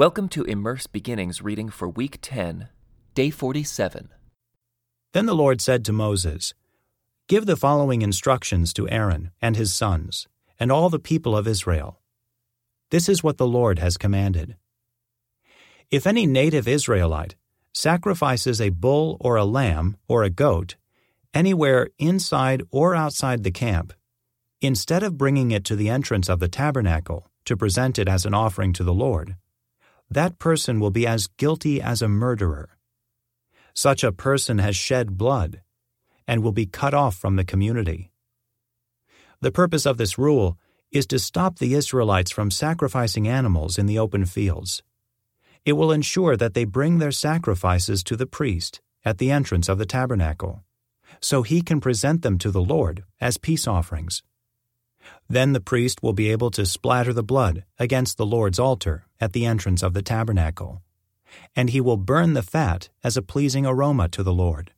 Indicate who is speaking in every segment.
Speaker 1: Welcome to Immerse Beginnings reading for week 10, day 47.
Speaker 2: Then the Lord said to Moses, Give the following instructions to Aaron and his sons, and all the people of Israel. This is what the Lord has commanded. If any native Israelite sacrifices a bull or a lamb or a goat anywhere inside or outside the camp, instead of bringing it to the entrance of the tabernacle to present it as an offering to the Lord, that person will be as guilty as a murderer. Such a person has shed blood and will be cut off from the community. The purpose of this rule is to stop the Israelites from sacrificing animals in the open fields. It will ensure that they bring their sacrifices to the priest at the entrance of the tabernacle, so he can present them to the Lord as peace offerings. Then the priest will be able to splatter the blood against the Lord's altar at the entrance of the tabernacle, and he will burn the fat as a pleasing aroma to the Lord.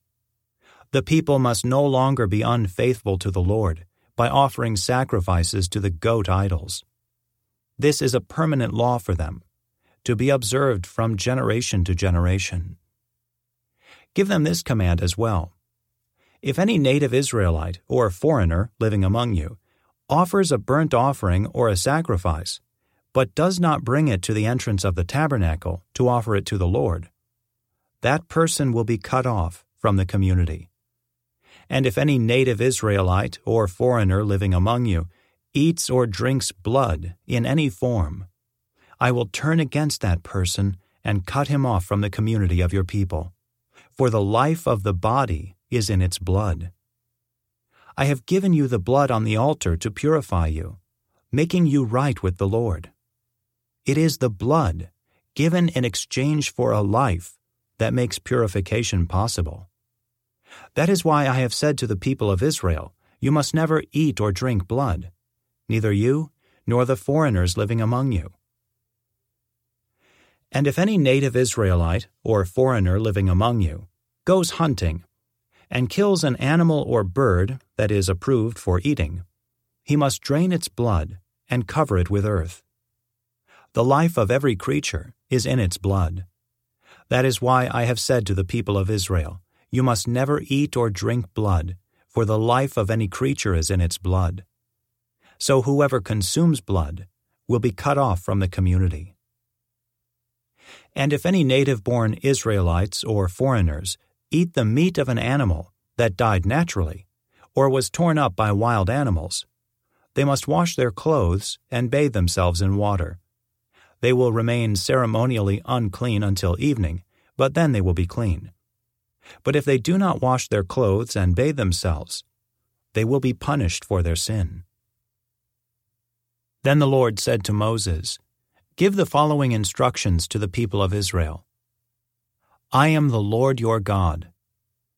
Speaker 2: The people must no longer be unfaithful to the Lord by offering sacrifices to the goat idols. This is a permanent law for them, to be observed from generation to generation. Give them this command as well. If any native Israelite or foreigner living among you offers a burnt offering or a sacrifice, but does not bring it to the entrance of the tabernacle to offer it to the Lord, that person will be cut off from the community. And if any native Israelite or foreigner living among you eats or drinks blood in any form, I will turn against that person and cut him off from the community of your people. For the life of the body is in its blood. I have given you the blood on the altar to purify you, making you right with the Lord. It is the blood, given in exchange for a life, that makes purification possible. That is why I have said to the people of Israel, You must never eat or drink blood, neither you nor the foreigners living among you. And if any native Israelite or foreigner living among you goes hunting and kills an animal or bird that is approved for eating, he must drain its blood and cover it with earth. The life of every creature is in its blood. That is why I have said to the people of Israel, You must never eat or drink blood, for the life of any creature is in its blood. So whoever consumes blood will be cut off from the community. And if any native born Israelites or foreigners eat the meat of an animal that died naturally or was torn up by wild animals, they must wash their clothes and bathe themselves in water. They will remain ceremonially unclean until evening, but then they will be clean. But if they do not wash their clothes and bathe themselves, they will be punished for their sin. Then the Lord said to Moses, Give the following instructions to the people of Israel. I am the Lord your God.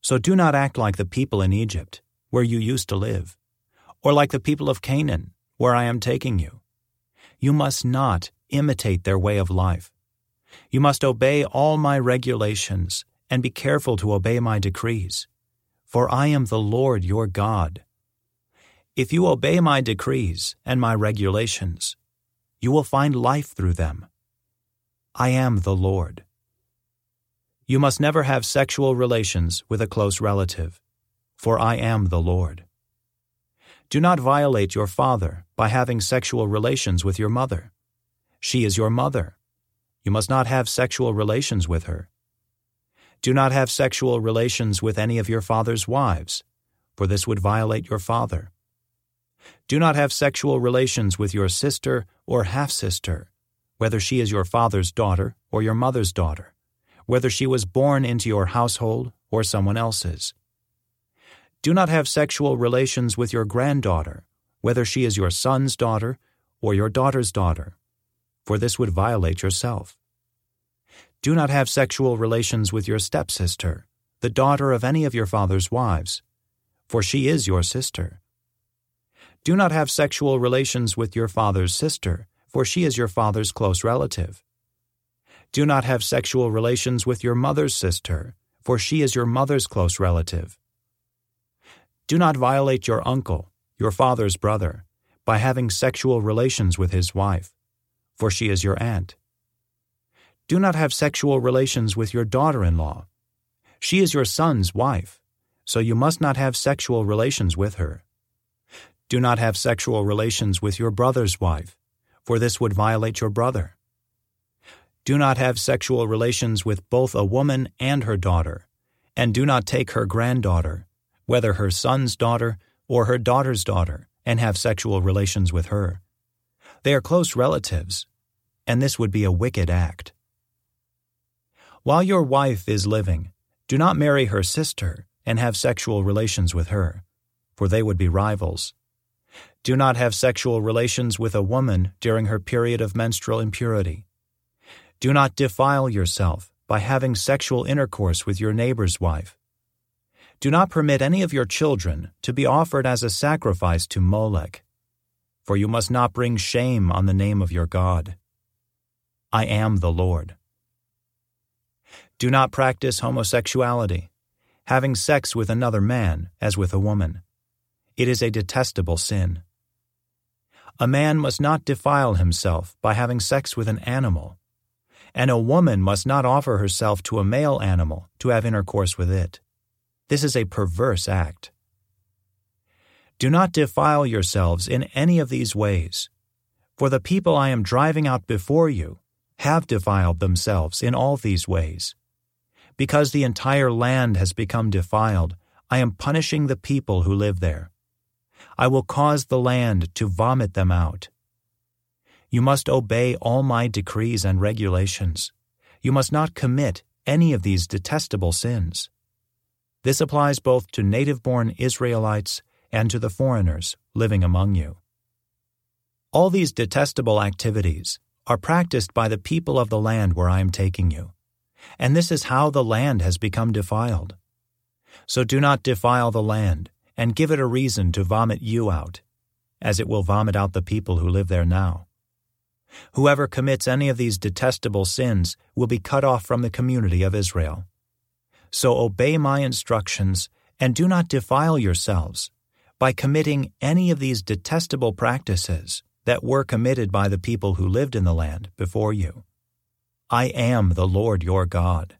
Speaker 2: So do not act like the people in Egypt, where you used to live, or like the people of Canaan, where I am taking you. You must not imitate their way of life. You must obey all my regulations and be careful to obey my decrees, for I am the Lord your God. If you obey my decrees and my regulations, you will find life through them. I am the Lord. You must never have sexual relations with a close relative, for I am the Lord. Do not violate your father by having sexual relations with your mother. She is your mother. You must not have sexual relations with her. Do not have sexual relations with any of your father's wives, for this would violate your father. Do not have sexual relations with your sister or half sister, whether she is your father's daughter or your mother's daughter whether she was born into your household or someone else's. Do not have sexual relations with your granddaughter, whether she is your son's daughter or your daughter's daughter, for this would violate yourself. Do not have sexual relations with your stepsister, the daughter of any of your father's wives, for she is your sister. Do not have sexual relations with your father's sister, for she is your father's close relative. Do not have sexual relations with your mother's sister, for she is your mother's close relative. Do not violate your uncle, your father's brother, by having sexual relations with his wife, for she is your aunt. Do not have sexual relations with your daughter in law. She is your son's wife, so you must not have sexual relations with her. Do not have sexual relations with your brother's wife, for this would violate your brother. Do not have sexual relations with both a woman and her daughter, and do not take her granddaughter, whether her son's daughter or her daughter's daughter, and have sexual relations with her. They are close relatives, and this would be a wicked act. While your wife is living, do not marry her sister and have sexual relations with her, for they would be rivals. Do not have sexual relations with a woman during her period of menstrual impurity. Do not defile yourself by having sexual intercourse with your neighbor's wife. Do not permit any of your children to be offered as a sacrifice to Molech, for you must not bring shame on the name of your God. I am the Lord. Do not practice homosexuality, having sex with another man as with a woman. It is a detestable sin. A man must not defile himself by having sex with an animal, and a woman must not offer herself to a male animal to have intercourse with it. This is a perverse act. Do not defile yourselves in any of these ways, for the people I am driving out before you have defiled themselves in all these ways. Because the entire land has become defiled, I am punishing the people who live there. I will cause the land to vomit them out. You must obey all my decrees and regulations. You must not commit any of these detestable sins. This applies both to native born Israelites and to the foreigners living among you. All these detestable activities are practiced by the people of the land where I am taking you, and this is how the land has become defiled. So do not defile the land and give it a reason to vomit you out, as it will vomit out the people who live there now. Whoever commits any of these detestable sins will be cut off from the community of Israel. So obey my instructions and do not defile yourselves by committing any of these detestable practices that were committed by the people who lived in the land before you. I am the Lord your God.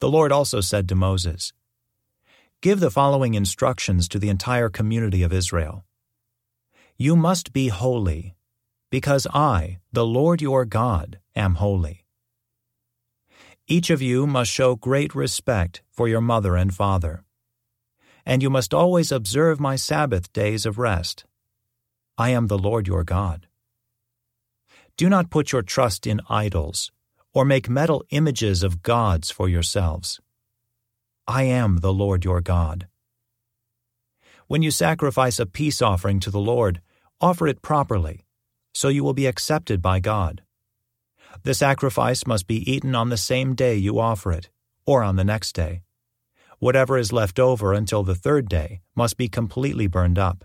Speaker 2: The Lord also said to Moses, Give the following instructions to the entire community of Israel. You must be holy, because I, the Lord your God, am holy. Each of you must show great respect for your mother and father. And you must always observe my Sabbath days of rest. I am the Lord your God. Do not put your trust in idols, or make metal images of gods for yourselves. I am the Lord your God. When you sacrifice a peace offering to the Lord, offer it properly, so you will be accepted by God. The sacrifice must be eaten on the same day you offer it, or on the next day. Whatever is left over until the third day must be completely burned up.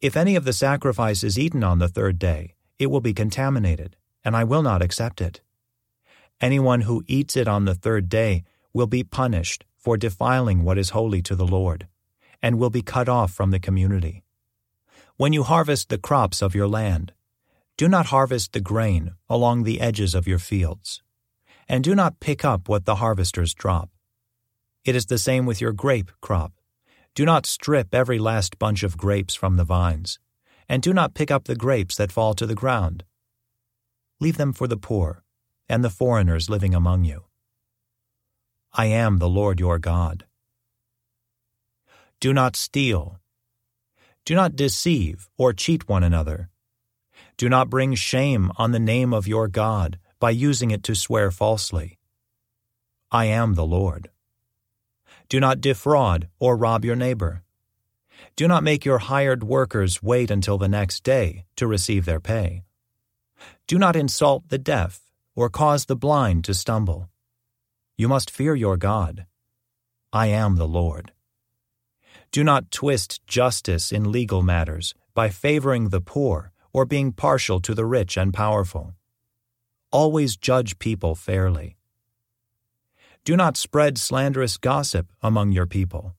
Speaker 2: If any of the sacrifice is eaten on the third day, it will be contaminated, and I will not accept it. Anyone who eats it on the third day will be punished for defiling what is holy to the Lord, and will be cut off from the community. When you harvest the crops of your land, do not harvest the grain along the edges of your fields, and do not pick up what the harvesters drop. It is the same with your grape crop. Do not strip every last bunch of grapes from the vines, and do not pick up the grapes that fall to the ground. Leave them for the poor and the foreigners living among you. I am the Lord your God. Do not steal. Do not deceive or cheat one another. Do not bring shame on the name of your God by using it to swear falsely. I am the Lord. Do not defraud or rob your neighbor. Do not make your hired workers wait until the next day to receive their pay. Do not insult the deaf or cause the blind to stumble. You must fear your God. I am the Lord. Do not twist justice in legal matters by favoring the poor or being partial to the rich and powerful. Always judge people fairly. Do not spread slanderous gossip among your people.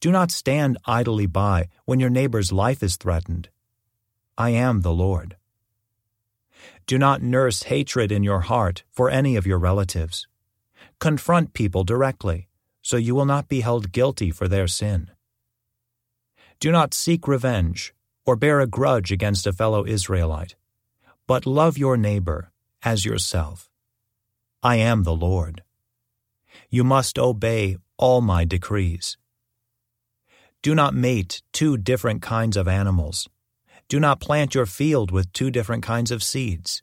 Speaker 2: Do not stand idly by when your neighbor's life is threatened. I am the Lord. Do not nurse hatred in your heart for any of your relatives. Confront people directly, so you will not be held guilty for their sin. Do not seek revenge or bear a grudge against a fellow Israelite, but love your neighbor as yourself. I am the Lord. You must obey all my decrees. Do not mate two different kinds of animals. Do not plant your field with two different kinds of seeds.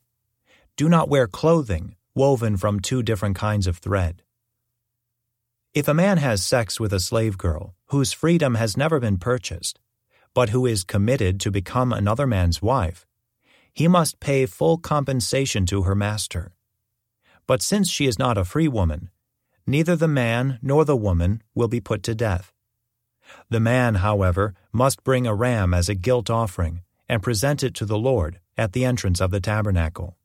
Speaker 2: Do not wear clothing woven from two different kinds of thread. If a man has sex with a slave girl whose freedom has never been purchased, but who is committed to become another man's wife, he must pay full compensation to her master. But since she is not a free woman, neither the man nor the woman will be put to death. The man, however, must bring a ram as a guilt offering and present it to the Lord at the entrance of the tabernacle.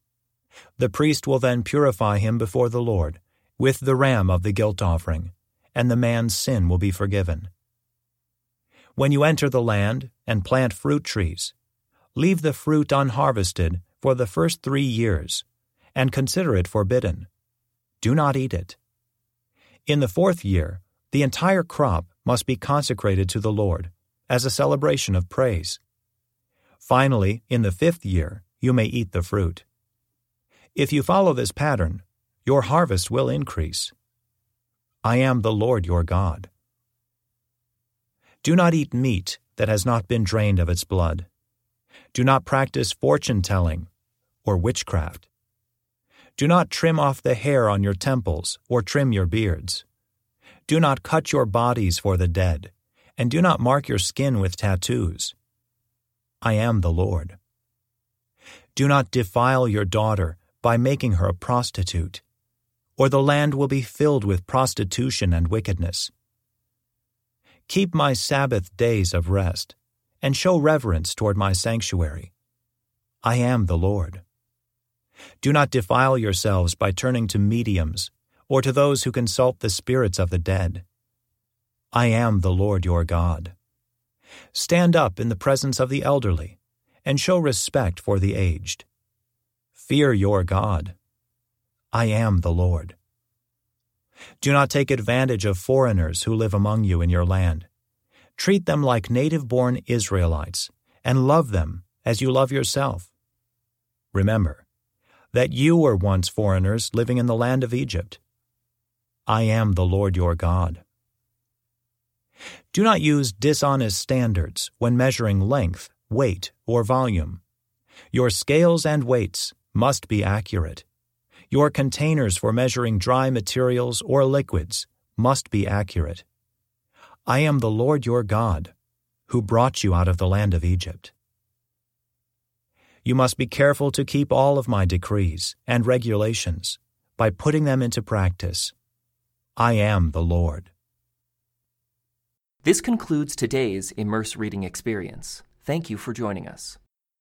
Speaker 2: The priest will then purify him before the Lord with the ram of the guilt offering, and the man's sin will be forgiven. When you enter the land and plant fruit trees, leave the fruit unharvested for the first three years, and consider it forbidden. Do not eat it. In the fourth year, the entire crop must be consecrated to the Lord as a celebration of praise. Finally, in the fifth year, you may eat the fruit. If you follow this pattern, your harvest will increase. I am the Lord your God. Do not eat meat that has not been drained of its blood. Do not practice fortune telling or witchcraft. Do not trim off the hair on your temples or trim your beards. Do not cut your bodies for the dead, and do not mark your skin with tattoos. I am the Lord. Do not defile your daughter by making her a prostitute, or the land will be filled with prostitution and wickedness. Keep my Sabbath days of rest, and show reverence toward my sanctuary. I am the Lord. Do not defile yourselves by turning to mediums or to those who consult the spirits of the dead. I am the Lord your God. Stand up in the presence of the elderly, and show respect for the aged. Fear your God. I am the Lord. Do not take advantage of foreigners who live among you in your land. Treat them like native born Israelites, and love them as you love yourself. Remember that you were once foreigners living in the land of Egypt. I am the Lord your God. Do not use dishonest standards when measuring length, weight, or volume. Your scales and weights must be accurate. Your containers for measuring dry materials or liquids must be accurate. I am the Lord your God, who brought you out of the land of Egypt. You must be careful to keep all of my decrees and regulations by putting them into practice I am the Lord.
Speaker 1: This concludes today's Immerse Reading Experience. Thank you for joining us.